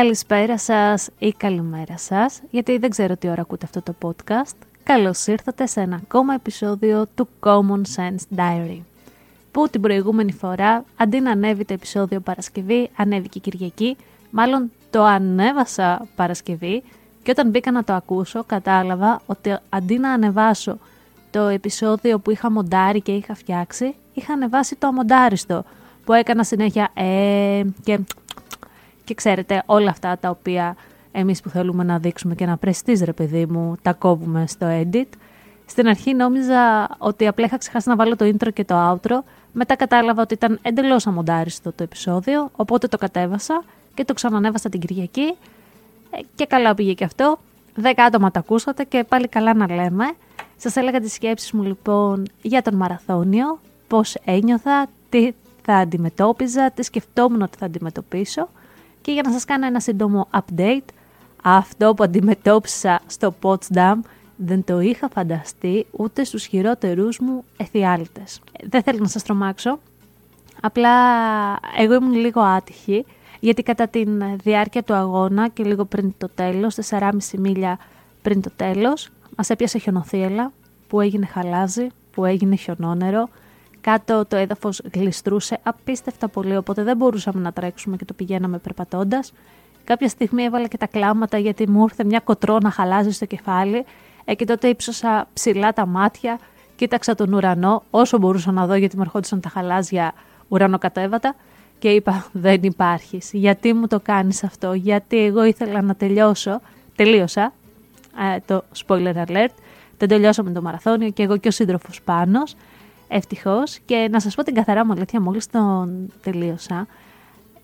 Καλησπέρα σας ή καλημέρα σας, γιατί δεν ξέρω τι ώρα ακούτε αυτό το podcast. Καλώς ήρθατε σε ένα ακόμα επεισόδιο του Common Sense Diary. Που την προηγούμενη φορά, αντί να ανέβει το επεισόδιο Παρασκευή, ανέβηκε Κυριακή. Μάλλον το ανέβασα Παρασκευή και όταν μπήκα να το ακούσω κατάλαβα ότι αντί να ανεβάσω το επεισόδιο που είχα μοντάρει και είχα φτιάξει, είχα ανεβάσει το αμοντάριστο που έκανα συνέχεια ε, και και ξέρετε, όλα αυτά τα οποία εμείς που θέλουμε να δείξουμε και να πρεστείς ρε παιδί μου, τα κόβουμε στο edit. Στην αρχή νόμιζα ότι απλά είχα ξεχάσει να βάλω το intro και το outro. Μετά κατάλαβα ότι ήταν εντελώς αμοντάριστο το επεισόδιο, οπότε το κατέβασα και το ξανανέβασα την Κυριακή. Ε, και καλά πήγε και αυτό. Δέκα άτομα τα ακούσατε και πάλι καλά να λέμε. Σας έλεγα τις σκέψεις μου λοιπόν για τον μαραθώνιο, πώς ένιωθα, τι θα αντιμετώπιζα, τι σκεφτόμουν ότι θα αντιμετωπίσω. Και για να σας κάνω ένα σύντομο update, αυτό που αντιμετώπισα στο Potsdam δεν το είχα φανταστεί ούτε στους χειρότερους μου εφιάλτες. Δεν θέλω να σας τρομάξω, απλά εγώ ήμουν λίγο άτυχη, γιατί κατά τη διάρκεια του αγώνα και λίγο πριν το τέλος, 4,5 μίλια πριν το τέλος, μας έπιασε χιονοθύελα που έγινε χαλάζι, που έγινε χιονόνερο, κάτω το έδαφος γλιστρούσε απίστευτα πολύ, οπότε δεν μπορούσαμε να τρέξουμε και το πηγαίναμε περπατώντας. Κάποια στιγμή έβαλα και τα κλάματα γιατί μου ήρθε μια κοτρό να χαλάζει στο κεφάλι. Ε, και τότε ύψωσα ψηλά τα μάτια, κοίταξα τον ουρανό όσο μπορούσα να δω γιατί μου ερχόντουσαν τα χαλάζια ουρανοκατέβατα και είπα δεν υπάρχεις, γιατί μου το κάνεις αυτό, γιατί εγώ ήθελα να τελειώσω, τελείωσα, ε, το spoiler alert, δεν τελειώσαμε το μαραθώνιο και εγώ και ο σύντροφος Πάνος, Ευτυχώς. Και να σας πω την καθαρά μου αλήθεια, μόλις τον τελείωσα,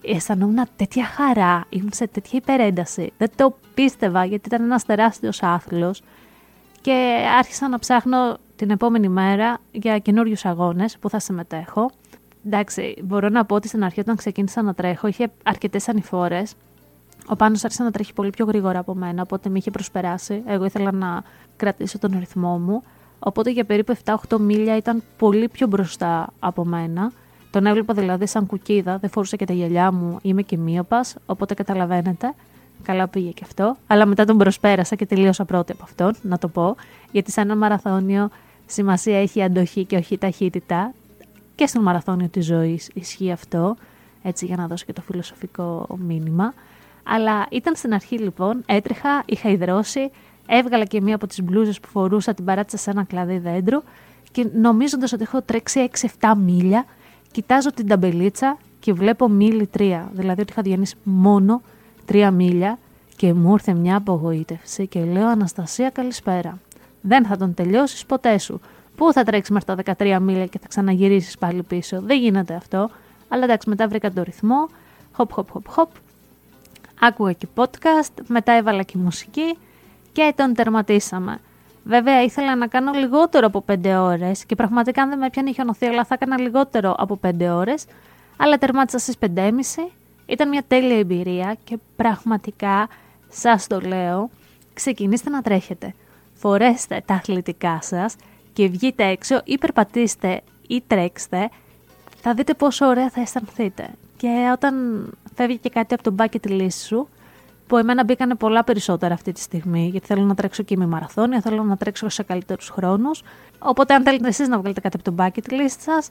αισθανόμουν τέτοια χαρά, ήμουν σε τέτοια υπερένταση. Δεν το πίστευα γιατί ήταν ένας τεράστιος άθλος. Και άρχισα να ψάχνω την επόμενη μέρα για καινούριους αγώνες που θα συμμετέχω. Εντάξει, μπορώ να πω ότι στην αρχή όταν ξεκίνησα να τρέχω είχε αρκετές ανηφόρες. Ο Πάνος άρχισε να τρέχει πολύ πιο γρήγορα από μένα, οπότε με είχε προσπεράσει. Εγώ ήθελα να κρατήσω τον ρυθμό μου. Οπότε για περίπου 7-8 μίλια ήταν πολύ πιο μπροστά από μένα. Τον έβλεπα δηλαδή σαν κουκίδα, δεν φορούσα και τα γυαλιά μου, είμαι και μείωπα, οπότε καταλαβαίνετε. Καλά πήγε και αυτό. Αλλά μετά τον προσπέρασα και τελείωσα πρώτη από αυτόν, να το πω. Γιατί σε ένα μαραθώνιο σημασία έχει αντοχή και όχι ταχύτητα. Και στο μαραθώνιο της ζωής ισχύει αυτό. Έτσι για να δώσω και το φιλοσοφικό μήνυμα. Αλλά ήταν στην αρχή λοιπόν, έτρεχα, είχα υδρώσει, Έβγαλα και μία από τις μπλούζες που φορούσα, την παράτησα σε ένα κλαδί δέντρο και νομίζοντας ότι έχω τρέξει 6-7 μίλια, κοιτάζω την ταμπελίτσα και βλέπω μίλι 3. Δηλαδή ότι είχα διανύσει μόνο 3 μίλια και μου ήρθε μια απογοήτευση και λέω Αναστασία καλησπέρα. Δεν θα τον τελειώσεις ποτέ σου. Πού θα τρέξεις μέχρι τα 13 μίλια και θα ξαναγυρίσεις πάλι πίσω; Δεν γίνεται αυτό. Αλλά εντάξει, μετά βρήκα το ρυθμό. Χοπ, χοπ, χοπ, χοπ. Άκουγα και podcast, μετά έβαλα και μουσική και τον τερματίσαμε. Βέβαια, ήθελα να κάνω λιγότερο από 5 ώρες και πραγματικά αν δεν με πιάνει η αλλά θα έκανα λιγότερο από 5 ώρες. Αλλά τερμάτισα στις 5.30. Ήταν μια τέλεια εμπειρία και πραγματικά σας το λέω, ξεκινήστε να τρέχετε. Φορέστε τα αθλητικά σας και βγείτε έξω ή περπατήστε ή τρέξτε. Θα δείτε πόσο ωραία θα αισθανθείτε. Και όταν φεύγει και κάτι από τον bucket list σου, που εμένα μπήκανε πολλά περισσότερα αυτή τη στιγμή, γιατί θέλω να τρέξω και με μαραθώνια, θέλω να τρέξω σε καλύτερους χρόνους. Οπότε, αν θέλετε εσείς να βγάλετε κάτι από το bucket list σας,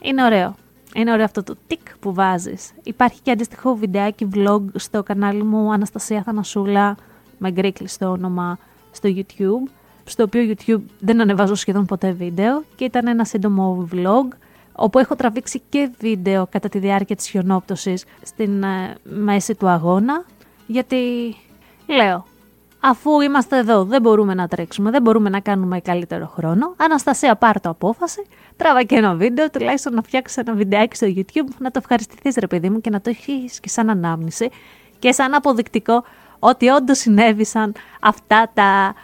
είναι ωραίο. Είναι ωραίο αυτό το τικ που βάζεις. Υπάρχει και αντίστοιχο βιντεάκι vlog στο κανάλι μου Αναστασία Θανασούλα, με γκρίκλι στο όνομα, στο YouTube. Στο οποίο YouTube δεν ανεβάζω σχεδόν ποτέ βίντεο και ήταν ένα σύντομο vlog όπου έχω τραβήξει και βίντεο κατά τη διάρκεια της χιονόπτωσης στην ε, μέση του αγώνα γιατί λέω, αφού είμαστε εδώ, δεν μπορούμε να τρέξουμε, δεν μπορούμε να κάνουμε καλύτερο χρόνο. Αναστασία, πάρ το απόφαση, τράβα και ένα βίντεο, τουλάχιστον να φτιάξεις ένα βιντεάκι στο YouTube, να το ευχαριστηθείς, ρε παιδί μου, και να το έχεις και σαν ανάμνηση και σαν αποδεικτικό ότι όντως συνέβησαν αυτά τα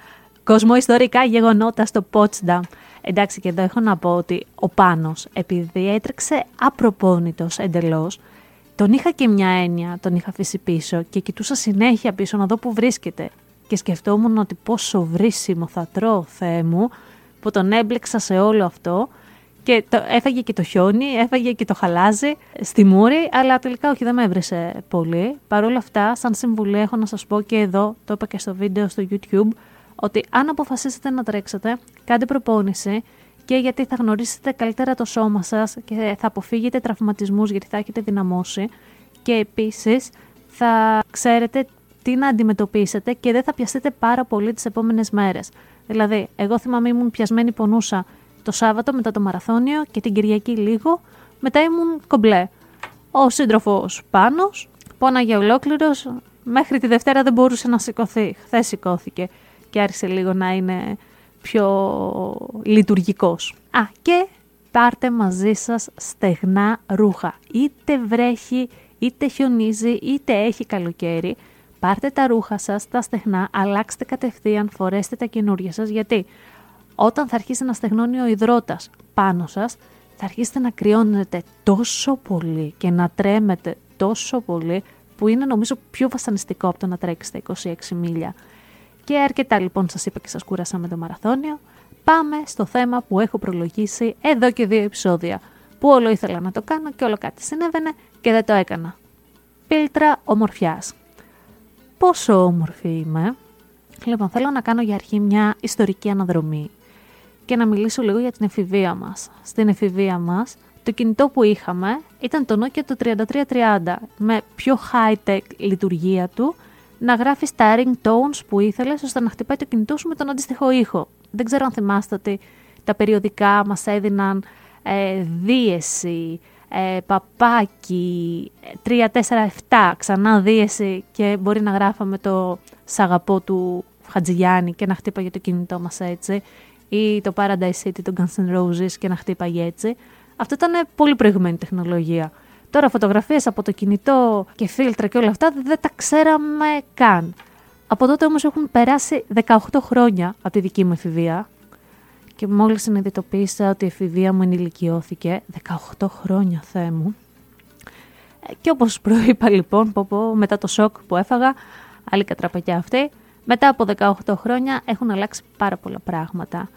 κοσμοϊστορικά γεγονότα στο Potsdam. Εντάξει, και εδώ έχω να πω ότι ο Πάνος, επειδή έτρεξε απροπόνητος εντελώς, τον είχα και μια έννοια, τον είχα αφήσει πίσω και κοιτούσα συνέχεια πίσω να δω που βρίσκεται. Και σκεφτόμουν ότι πόσο βρίσιμο θα τρώω, Θεέ μου, που τον έμπλεξα σε όλο αυτό και το, έφαγε και το χιόνι, έφαγε και το χαλάζι στη μούρη, αλλά τελικά όχι δεν με έβρισε πολύ. Παρ' όλα αυτά, σαν συμβουλή έχω να σας πω και εδώ, το είπα και στο βίντεο στο YouTube, ότι αν αποφασίσετε να τρέξετε, κάντε προπόνηση και γιατί θα γνωρίσετε καλύτερα το σώμα σας και θα αποφύγετε τραυματισμούς γιατί θα έχετε δυναμώσει και επίσης θα ξέρετε τι να αντιμετωπίσετε και δεν θα πιαστείτε πάρα πολύ τις επόμενες μέρες. Δηλαδή, εγώ θυμάμαι ήμουν πιασμένη πονούσα το Σάββατο μετά το μαραθώνιο και την Κυριακή λίγο, μετά ήμουν κομπλέ. Ο σύντροφος πάνω, πόναγε ολόκληρος, μέχρι τη Δευτέρα δεν μπορούσε να σηκωθεί. Χθες σηκώθηκε και άρχισε λίγο να είναι πιο λειτουργικός. Α, και πάρτε μαζί σας στεγνά ρούχα. Είτε βρέχει, είτε χιονίζει, είτε έχει καλοκαίρι. Πάρτε τα ρούχα σας, τα στεγνά, αλλάξτε κατευθείαν, φορέστε τα καινούργια σας, γιατί όταν θα αρχίσει να στεγνώνει ο υδρότας πάνω σας, θα αρχίσετε να κρυώνετε τόσο πολύ και να τρέμετε τόσο πολύ, που είναι νομίζω πιο βασανιστικό από το να τρέξετε 26 μίλια. Και αρκετά λοιπόν σας είπα και σας κούρασα με το μαραθώνιο. Πάμε στο θέμα που έχω προλογίσει εδώ και δύο επεισόδια, που όλο ήθελα να το κάνω και όλο κάτι συνέβαινε και δεν το έκανα. Πίλτρα ομορφιάς. Πόσο όμορφη είμαι. Λοιπόν, θέλω να κάνω για αρχή μια ιστορική αναδρομή και να μιλήσω λίγο για την εφηβεία μας. Στην εφηβεία μας, το κινητό που είχαμε ήταν το Nokia το 3330 με πιο high-tech λειτουργία του να γράφει τα ringtones που ήθελες ώστε να χτυπάει το κινητό σου με τον αντίστοιχο ήχο. Δεν ξέρω αν θυμάστε ότι τα περιοδικά μας έδιναν ε, δίεση, ε, παπάκι, 3, 4, 7, ξανά δίεση και μπορεί να γράφαμε το σαγαπό του Χατζηγιάννη και να χτύπαγε το κινητό μας έτσι ή το Paradise City του Guns N' Roses και να χτύπαγε έτσι. Αυτό ήταν πολύ προηγουμένη τεχνολογία. Τώρα φωτογραφίες από το κινητό και φίλτρα και όλα αυτά δεν τα ξέραμε καν. Από τότε όμως έχουν περάσει 18 χρόνια από τη δική μου εφηβεία και μόλις συνειδητοποίησα ότι η εφηβεία μου ενηλικιώθηκε 18 χρόνια, Θεέ μου. Ε, και όπως προείπα λοιπόν, πω, πω, μετά το σοκ που έφαγα, άλλη κατραπακιά αυτή, μετά από 18 χρόνια έχουν αλλάξει πάρα πολλά πράγματα.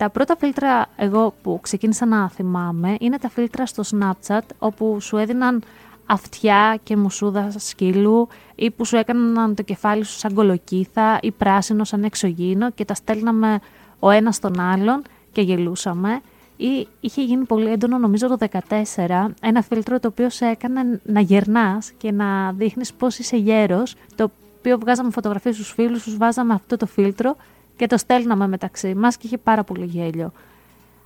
Τα πρώτα φίλτρα εγώ που ξεκίνησα να θυμάμαι είναι τα φίλτρα στο Snapchat όπου σου έδιναν αυτιά και μουσούδα σκύλου ή που σου έκαναν το κεφάλι σου σαν κολοκύθα ή πράσινο σαν εξωγήινο και τα στέλναμε ο ένας στον άλλον και γελούσαμε. Ή είχε γίνει πολύ έντονο νομίζω το 2014 ένα φίλτρο το οποίο σε έκανε να γερνάς και να δείχνεις πώς είσαι γέρος το οποίο βγάζαμε φωτογραφίες στους φίλους, τους βάζαμε αυτό το φίλτρο και το στέλναμε μεταξύ μας και είχε πάρα πολύ γέλιο.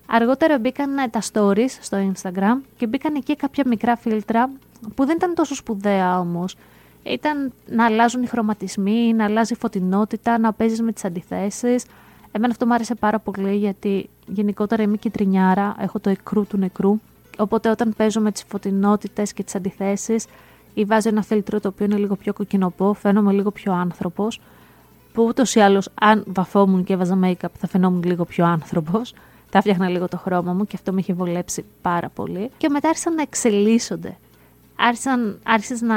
Αργότερα μπήκαν τα stories στο Instagram και μπήκαν εκεί κάποια μικρά φίλτρα που δεν ήταν τόσο σπουδαία όμως. Ήταν να αλλάζουν οι χρωματισμοί, να αλλάζει η φωτεινότητα, να παίζεις με τις αντιθέσεις. Εμένα αυτό μου άρεσε πάρα πολύ γιατί γενικότερα είμαι κυτρινιάρα, έχω το εκρού του νεκρού. Οπότε όταν παίζω με τις φωτεινότητες και τις αντιθέσεις ή βάζω ένα φίλτρο το οποίο είναι λίγο πιο κοκκινοπό, φαίνομαι λίγο πιο άνθρωπος που ούτως ή άλλως, αν βαφόμουν και έβαζα make-up, θα φαινόμουν λίγο πιο άνθρωπος. Θα φτιάχνα λίγο το χρώμα μου και αυτό με είχε βολέψει πάρα πολύ. Και μετά άρχισαν να εξελίσσονται. Άρχισαν, άρχισες να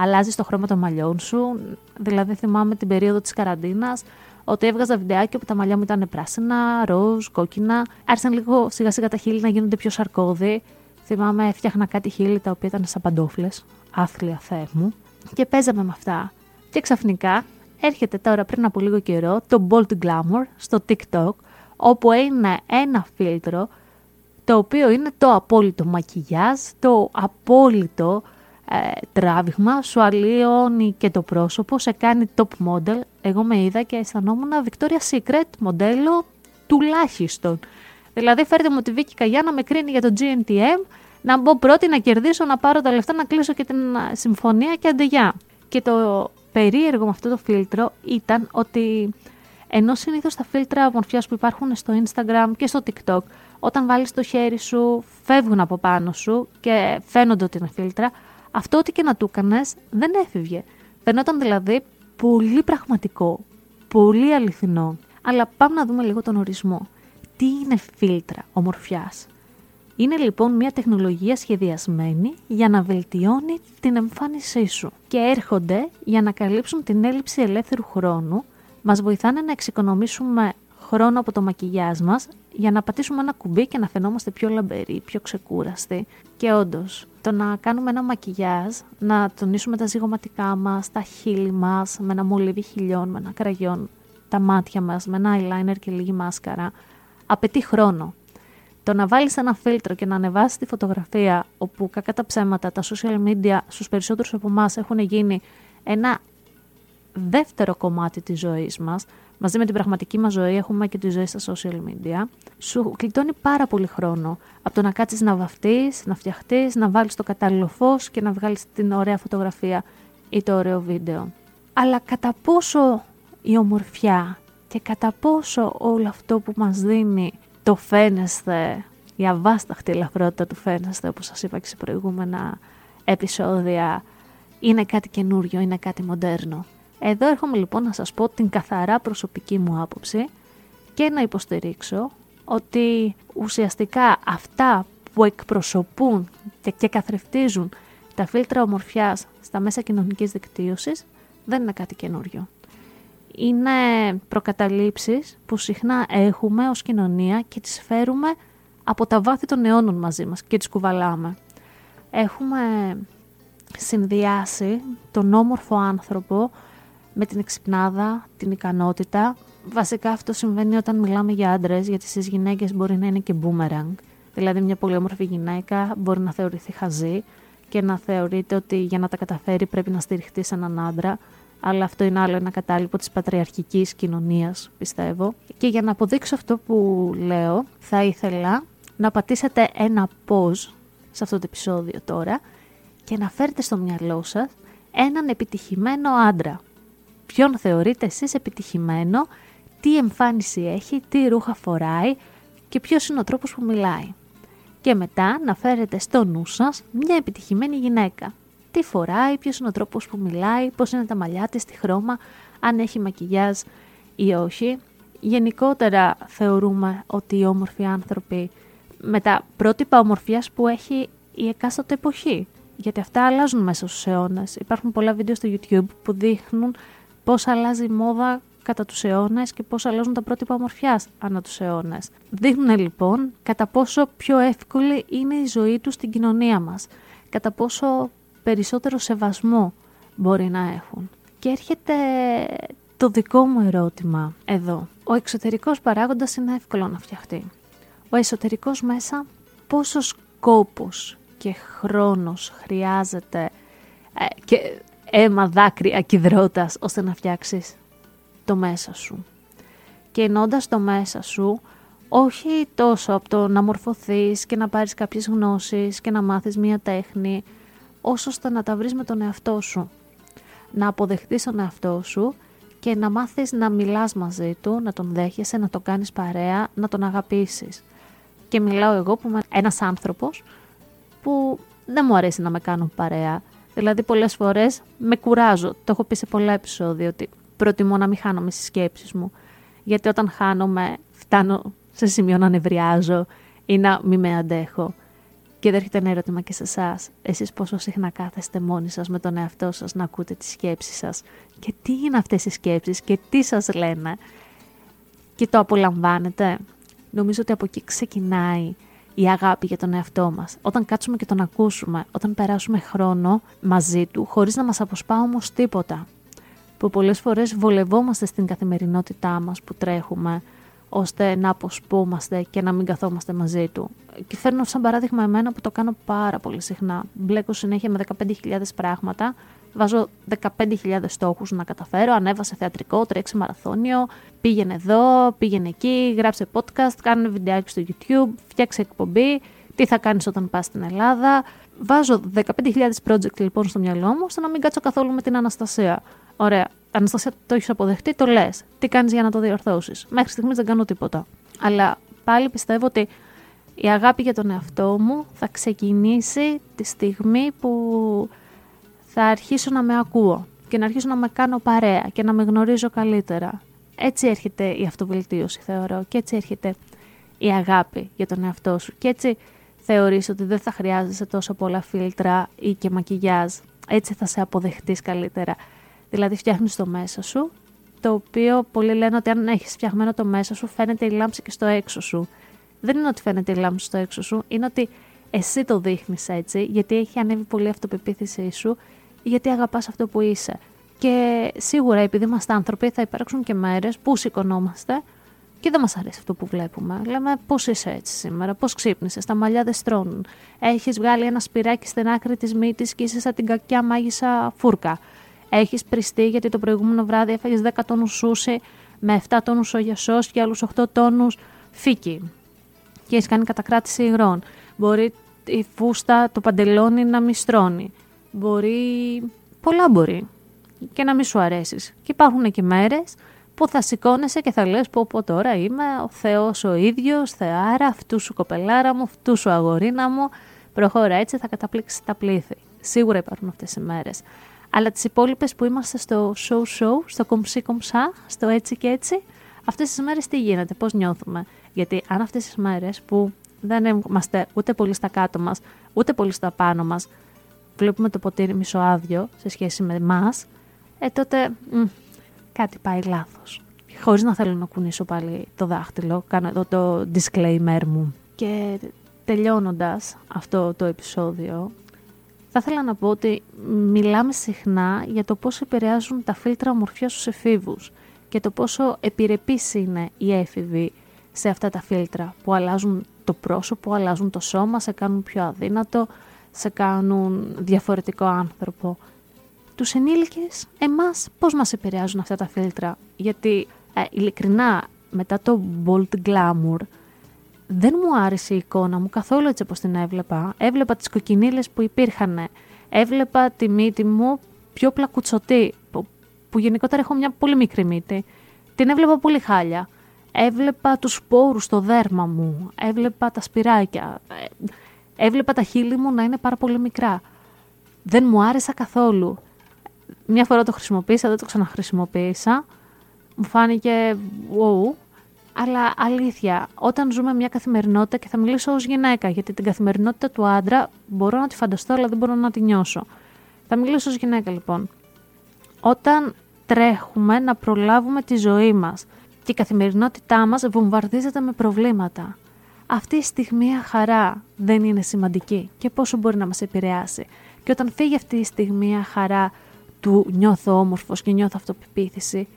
αλλάζεις το χρώμα των μαλλιών σου. Δηλαδή, θυμάμαι την περίοδο της καραντίνας ότι έβγαζα βιντεάκι όπου τα μαλλιά μου ήταν πράσινα, ροζ, κόκκινα. Άρχισαν λίγο σιγά σιγά τα χείλη να γίνονται πιο σαρκώδη. Θυμάμαι, έφτιαχνα κάτι χείλη τα οποία ήταν σαν παντόφλες. Άθλια θεέ μου. Και παίζαμε με αυτά. Και ξαφνικά έρχεται τώρα πριν από λίγο καιρό το Bold Glamour στο TikTok, όπου είναι ένα φίλτρο το οποίο είναι το απόλυτο μακιγιάζ, το απόλυτο ε, τράβηγμα, σου αλλοιώνει και το πρόσωπο, σε κάνει top model. Εγώ με είδα και αισθανόμουν Victoria's Secret μοντέλο τουλάχιστον. Δηλαδή φέρτε μου τη Βίκη Καγιά να με κρίνει για το GNTM, να μπω πρώτη να κερδίσω, να πάρω τα λεφτά, να κλείσω και την συμφωνία και αντεγιά. Και το περίεργο με αυτό το φίλτρο ήταν ότι ενώ συνήθως τα φίλτρα ομορφιάς που υπάρχουν στο Instagram και στο TikTok, όταν βάλεις το χέρι σου, φεύγουν από πάνω σου και φαίνονται ότι είναι φίλτρα, αυτό ό,τι και να του έκανες δεν έφευγε. Φαινόταν δηλαδή πολύ πραγματικό, πολύ αληθινό. Αλλά πάμε να δούμε λίγο τον ορισμό. Τι είναι φίλτρα ομορφιάς; Είναι λοιπόν μια τεχνολογία σχεδιασμένη για να βελτιώνει την εμφάνισή σου και έρχονται για να καλύψουν την έλλειψη ελεύθερου χρόνου, μας βοηθάνε να εξοικονομήσουμε χρόνο από το μακιγιάζ μας για να πατήσουμε ένα κουμπί και να φαινόμαστε πιο λαμπεροί, πιο ξεκούραστοι. Και όντως, το να κάνουμε ένα μακιγιάζ, να τονίσουμε τα ζυγωματικά μας, τα χείλη μας, με ένα μολύβι χιλιών, με ένα κραγιόν, τα μάτια μας, με ένα eyeliner και λίγη μάσκαρα, απαιτεί χρόνο. Το να βάλεις ένα φίλτρο και να ανεβάσεις τη φωτογραφία όπου κακά τα ψέματα, τα social media στους περισσότερους από εμάς έχουν γίνει ένα δεύτερο κομμάτι της ζωής μας, μαζί με την πραγματική μας ζωή έχουμε και τη ζωή στα social media, σου κλειτώνει πάρα πολύ χρόνο από το να κάτσεις να βαφτείς, να φτιαχτείς, να βάλεις το κατάλληλο φως και να βγάλεις την ωραία φωτογραφία ή το ωραίο βίντεο. Αλλά κατά πόσο η ομορφιά και κατά πόσο όλο αυτό που μας δίνει το φαίνεστε, η αβάσταχτη ελαφρότητα του φαίνεστε, όπως σας είπα και σε προηγούμενα επεισόδια, είναι κάτι καινούριο, είναι κάτι μοντέρνο. Εδώ έρχομαι λοιπόν να σας πω την καθαρά προσωπική μου άποψη και να υποστηρίξω ότι ουσιαστικά αυτά που εκπροσωπούν και καθρεφτίζουν τα φίλτρα ομορφιάς στα μέσα κοινωνικής δικτύωσης δεν είναι κάτι καινούριο είναι προκαταλήψεις που συχνά έχουμε ως κοινωνία και τις φέρουμε από τα βάθη των αιώνων μαζί μας και τις κουβαλάμε. Έχουμε συνδυάσει τον όμορφο άνθρωπο με την εξυπνάδα, την ικανότητα. Βασικά αυτό συμβαίνει όταν μιλάμε για άντρες, γιατί στις γυναίκες μπορεί να είναι και boomerang. Δηλαδή, μια πολύ όμορφη γυναίκα μπορεί να θεωρηθεί χαζή και να θεωρείται ότι για να τα καταφέρει πρέπει να στηριχτεί σε έναν άντρα αλλά αυτό είναι άλλο ένα κατάλοιπο της πατριαρχικής κοινωνίας, πιστεύω. Και για να αποδείξω αυτό που λέω, θα ήθελα να πατήσετε ένα pause σε αυτό το επεισόδιο τώρα και να φέρετε στο μυαλό σας έναν επιτυχημένο άντρα. Ποιον θεωρείτε εσείς επιτυχημένο, τι εμφάνιση έχει, τι ρούχα φοράει και ποιος είναι ο τρόπος που μιλάει. Και μετά να φέρετε στο νου σας μια επιτυχημένη γυναίκα τι φοράει, ποιος είναι ο τρόπος που μιλάει, πώς είναι τα μαλλιά της, τι χρώμα, αν έχει μακιγιάζ ή όχι. Γενικότερα θεωρούμε ότι οι όμορφοι άνθρωποι με τα πρότυπα ομορφιάς που έχει η εκάστοτε εποχή. Γιατί αυτά αλλάζουν μέσα στους αιώνες. Υπάρχουν πολλά βίντεο στο YouTube που δείχνουν πώς αλλάζει η μόδα κατά τους αιώνες και πώς αλλάζουν τα πρότυπα ομορφιάς ανά τους αιώνες. Δείχνουν λοιπόν κατά πόσο πιο εύκολη είναι η ζωή τους στην κοινωνία μας. Κατά πόσο περισσότερο σεβασμό μπορεί να έχουν. Και έρχεται το δικό μου ερώτημα εδώ. Ο εξωτερικός παράγοντας είναι εύκολο να φτιαχτεί. Ο εσωτερικός μέσα πόσος κόπος και χρόνος χρειάζεται ε, και αίμα, δάκρυα και ώστε να φτιάξεις το μέσα σου. Και ενώντας το μέσα σου, όχι τόσο από το να μορφωθείς και να πάρεις κάποιες γνώσεις και να μάθεις μία τέχνη, όσο ώστε να τα βρεις με τον εαυτό σου. Να αποδεχτείς τον εαυτό σου και να μάθεις να μιλάς μαζί του, να τον δέχεσαι, να τον κάνεις παρέα, να τον αγαπήσεις. Και μιλάω εγώ που είμαι ένας άνθρωπος που δεν μου αρέσει να με κάνουν παρέα. Δηλαδή πολλές φορές με κουράζω. Το έχω πει σε πολλά επεισόδια ότι προτιμώ να μην χάνομαι στις σκέψεις μου. Γιατί όταν χάνομαι φτάνω σε σημείο να νευριάζω ή να μην με αντέχω. Και δεν έρχεται ένα ερώτημα και σε εσάς. Εσείς πόσο συχνά κάθεστε μόνοι σας με τον εαυτό σας να ακούτε τις σκέψεις σας; Και τι είναι αυτές οι σκέψεις και τι σας λένε; Και το απολαμβάνετε; Νομίζω ότι από εκεί ξεκινάει η αγάπη για τον εαυτό μας. Όταν κάτσουμε και τον ακούσουμε, όταν περάσουμε χρόνο μαζί του, χωρίς να μας αποσπά όμως τίποτα. Που πολλές φορές βολευόμαστε στην καθημερινότητά μας που τρέχουμε, ώστε να αποσπούμαστε και να μην καθόμαστε μαζί του. Και φέρνω σαν παράδειγμα εμένα που το κάνω πάρα πολύ συχνά. Μπλέκω συνέχεια με 15.000 πράγματα, βάζω 15.000 στόχους να καταφέρω, ανέβασε θεατρικό, τρέξει μαραθώνιο, πήγαινε εδώ, πήγαινε εκεί, γράψε podcast, κάνε βιντεάκι στο YouTube, φτιάξε εκπομπή, τι θα κάνεις όταν πας στην Ελλάδα. Βάζω 15.000 project λοιπόν στο μυαλό μου, ώστε να μην κάτσω καθόλου με την Αναστασία. Ωραία. Αναστασία, το έχεις αποδεχτεί, το λες. Τι κάνεις για να το διορθώσεις; Μέχρι στιγμής δεν κάνω τίποτα. Αλλά πάλι πιστεύω ότι η αγάπη για τον εαυτό μου θα ξεκινήσει τη στιγμή που θα αρχίσω να με ακούω και να αρχίσω να με κάνω παρέα και να με γνωρίζω καλύτερα. Έτσι έρχεται η αυτοβελτίωση θεωρώ και έτσι έρχεται η αγάπη για τον εαυτό σου και έτσι θεωρείς ότι δεν θα χρειάζεσαι τόσο πολλά φίλτρα ή και μακιγιάζ. Έτσι θα σε αποδεχτείς καλύτερα. Δηλαδή φτιάχνεις το μέσα σου, το οποίο πολλοί λένε ότι αν έχεις φτιαγμένο το μέσα σου φαίνεται η λάμψη και στο έξω σου. Δεν είναι ότι φαίνεται η λάμψη στο έξω σου, είναι ότι εσύ το δείχνεις έτσι, γιατί έχει ανέβει πολύ η αυτοπεποίθησή σου, γιατί αγαπάς αυτό που είσαι. Και σίγουρα επειδή είμαστε άνθρωποι θα υπάρξουν και μέρες που σηκωνόμαστε και δεν μας αρέσει αυτό που βλέπουμε. Λέμε πώς είσαι έτσι σήμερα, πώς ξύπνησες, τα μαλλιά δεν στρώνουν. Έχεις βγάλει ένα σπυράκι στην άκρη της μύτης και είσαι σαν την κακιά μάγισσα φούρκα. Έχεις πριστεί γιατί το προηγούμενο βράδυ έφαγες 10 τόνους σούσι με 7 τόνους σόγια και άλλους 8 τόνους φίκι. Και έχεις κάνει κατακράτηση υγρών. Μπορεί η φούστα, το παντελόνι να μη στρώνει. Μπορεί. Πολλά μπορεί. Και να μην σου αρέσεις. Και υπάρχουν και μέρες που θα σηκώνεσαι και θα λες πω πω τώρα είμαι ο Θεός ο ίδιος, Θεάρα, αυτού σου κοπελάρα μου, αυτού σου αγορίνα μου, προχώρα έτσι θα καταπλήξει τα πλήθη. Σίγουρα υπάρχουν αυτές οι μέρες. Αλλά τις υπόλοιπες που είμαστε στο show show, στο κομψή κομψά, στο έτσι και έτσι, αυτές τις μέρες τι γίνεται, πώς νιώθουμε; Γιατί αν αυτές τις μέρες που δεν είμαστε ούτε πολύ στα κάτω μας, ούτε πολύ στα πάνω μας, βλέπουμε το ποτήρι μισοάδιο σε σχέση με εμάς, ε τότε κάτι πάει λάθος. Χωρίς να θέλω να κουνήσω πάλι το δάχτυλο, κάνω εδώ το disclaimer μου. Και τελειώνοντας αυτό το επεισόδιο, θα ήθελα να πω ότι μιλάμε συχνά για το πώς επηρεάζουν τα φίλτρα ομορφιά στους εφήβους και το πόσο επιρρεπείς είναι οι έφηβοι σε αυτά τα φίλτρα που αλλάζουν το πρόσωπο, αλλάζουν το σώμα, σε κάνουν πιο αδύνατο, σε κάνουν διαφορετικό άνθρωπο τους ενήλικες, εμάς πώς μας επηρεάζουν αυτά τα φίλτρα; Γιατί ε, ειλικρινά μετά το bold glamour δεν μου άρεσε η εικόνα μου καθόλου έτσι όπως την έβλεπα. Έβλεπα τις κοκκινίλες που υπήρχαν. Έβλεπα τη μύτη μου πιο πλακουτσωτή, που, που γενικότερα έχω μια πολύ μικρή μύτη. Την έβλεπα πολύ χάλια. Έβλεπα τους σπόρους στο δέρμα μου. Έβλεπα τα σπυράκια. Ε, έβλεπα τα χείλη μου να είναι πάρα πολύ μικρά. Δεν μου άρεσα καθόλου μια φορά το χρησιμοποίησα, δεν το ξαναχρησιμοποίησα. Μου φάνηκε wow. Αλλά αλήθεια, όταν ζούμε μια καθημερινότητα και θα μιλήσω ως γυναίκα, γιατί την καθημερινότητα του άντρα μπορώ να τη φανταστώ, αλλά δεν μπορώ να τη νιώσω. Θα μιλήσω ως γυναίκα λοιπόν. Όταν τρέχουμε να προλάβουμε τη ζωή μας και η καθημερινότητά μας βομβαρδίζεται με προβλήματα. Αυτή η στιγμή χαρά δεν είναι σημαντική και πόσο μπορεί να μας επηρεάσει. Και όταν φύγει αυτή η στιγμή χαρά του νιώθω όμορφος και νιώθω αυτοπεποίθηση,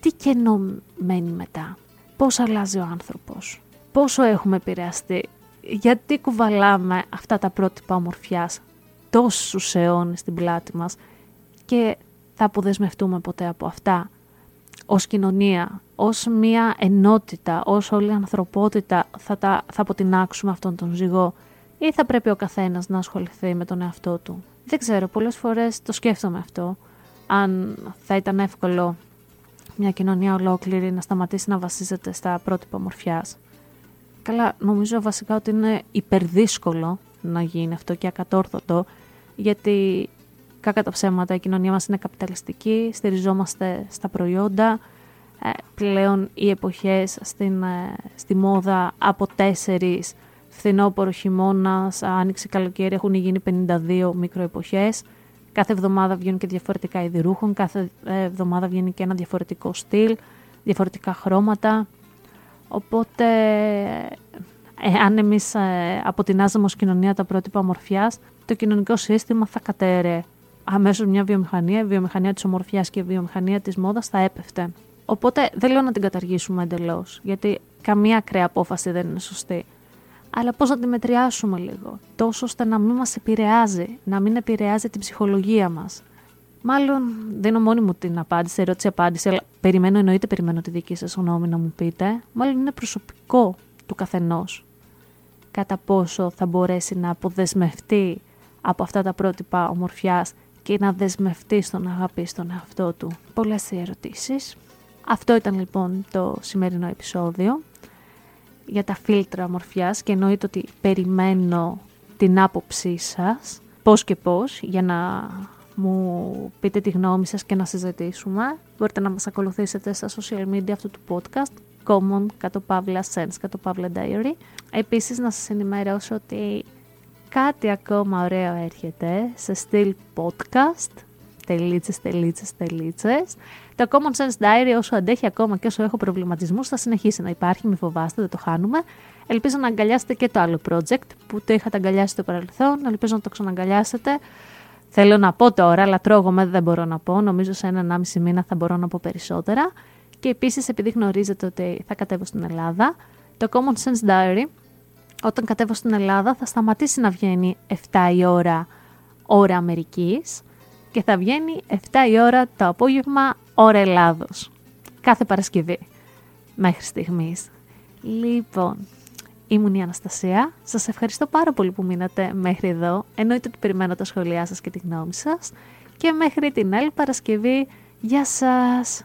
τι κενό μένει μετά; Πώς αλλάζει ο άνθρωπος. Πόσο έχουμε επηρεαστεί. Γιατί κουβαλάμε αυτά τα πρότυπα ομορφιάς τόσους αιώνες στην πλάτη μας και θα αποδεσμευτούμε ποτέ από αυτά ως κοινωνία, ως μια ενότητα, ως όλη η ανθρωπότητα θα, τα, θα αποτινάξουμε αυτόν τον ζυγό ή θα πρέπει ο καθένας να ασχοληθεί με τον εαυτό του. Δεν ξέρω, πολλές φορές το σκέφτομαι αυτό αν θα ήταν εύκολο μια κοινωνία ολόκληρη να σταματήσει να βασίζεται στα πρότυπα μορφιάς. Καλά, νομίζω βασικά ότι είναι υπερδύσκολο να γίνει αυτό και ακατόρθωτο, γιατί κακά τα ψέματα η κοινωνία μας είναι καπιταλιστική, στηριζόμαστε στα προϊόντα, ε, πλέον οι εποχές στην, ε, στη μόδα από τέσσερις φθινόπωρο χειμώνας, άνοιξη καλοκαίρι έχουν γίνει 52 μικροεποχές. Κάθε εβδομάδα βγαίνουν και διαφορετικά είδη ρούχων, κάθε εβδομάδα βγαίνει και ένα διαφορετικό στυλ, διαφορετικά χρώματα. Οπότε, ε, αν εμείς ε, αποτινάζαμε ως κοινωνία τα πρότυπα ομορφιάς, το κοινωνικό σύστημα θα κατέρε αμέσως μια βιομηχανία, η βιομηχανία της ομορφιάς και η βιομηχανία της μόδας θα έπεφτε. Οπότε δεν λέω να την καταργήσουμε εντελώς, γιατί καμία ακραία απόφαση δεν είναι σωστή αλλά πώς να τη μετριάσουμε λίγο, τόσο ώστε να μην μας επηρεάζει, να μην επηρεάζει την ψυχολογία μας. Μάλλον δίνω μόνη μου την απάντηση, ερώτηση απάντηση, αλλά περιμένω, εννοείται περιμένω τη δική σας γνώμη να μου πείτε. Μάλλον είναι προσωπικό του καθενός κατά πόσο θα μπορέσει να αποδεσμευτεί από αυτά τα πρότυπα ομορφιάς και να δεσμευτεί στον αγάπη στον εαυτό του. Πολλές ερωτήσεις. Αυτό ήταν λοιπόν το σημερινό επεισόδιο για τα φίλτρα μορφιάς και εννοείται ότι περιμένω την άποψή σας πώς και πώς για να μου πείτε τη γνώμη σας και να συζητήσουμε. Μπορείτε να μας ακολουθήσετε στα social media αυτού του podcast common κάτω παύλα sense κάτω παύλα diary. Επίσης να σας ενημερώσω ότι κάτι ακόμα ωραίο έρχεται σε στυλ podcast τελίτσες, τελίτσες, τελίτσες. Το Common Sense Diary όσο αντέχει ακόμα και όσο έχω προβληματισμούς θα συνεχίσει να υπάρχει, μην φοβάστε, δεν το χάνουμε. Ελπίζω να αγκαλιάσετε και το άλλο project που το είχατε αγκαλιάσει στο παρελθόν, ελπίζω να το ξαναγκαλιάσετε. Θέλω να πω τώρα, αλλά τρώγομαι δεν μπορώ να πω, νομίζω σε έναν άμιση μήνα θα μπορώ να πω περισσότερα. Και επίσης επειδή γνωρίζετε ότι θα κατέβω στην Ελλάδα, το Common Sense Diary όταν κατέβω στην Ελλάδα θα σταματήσει να βγαίνει 7 η ώρα ώρα Αμερικής και θα βγαίνει 7 η ώρα το απόγευμα ώρα Ελλάδος. Κάθε Παρασκευή μέχρι στιγμής. Λοιπόν, ήμουν η Αναστασία. Σας ευχαριστώ πάρα πολύ που μείνατε μέχρι εδώ. Εννοείται ότι περιμένω τα σχόλιά σας και τη γνώμη σας. Και μέχρι την άλλη Παρασκευή, γεια σας!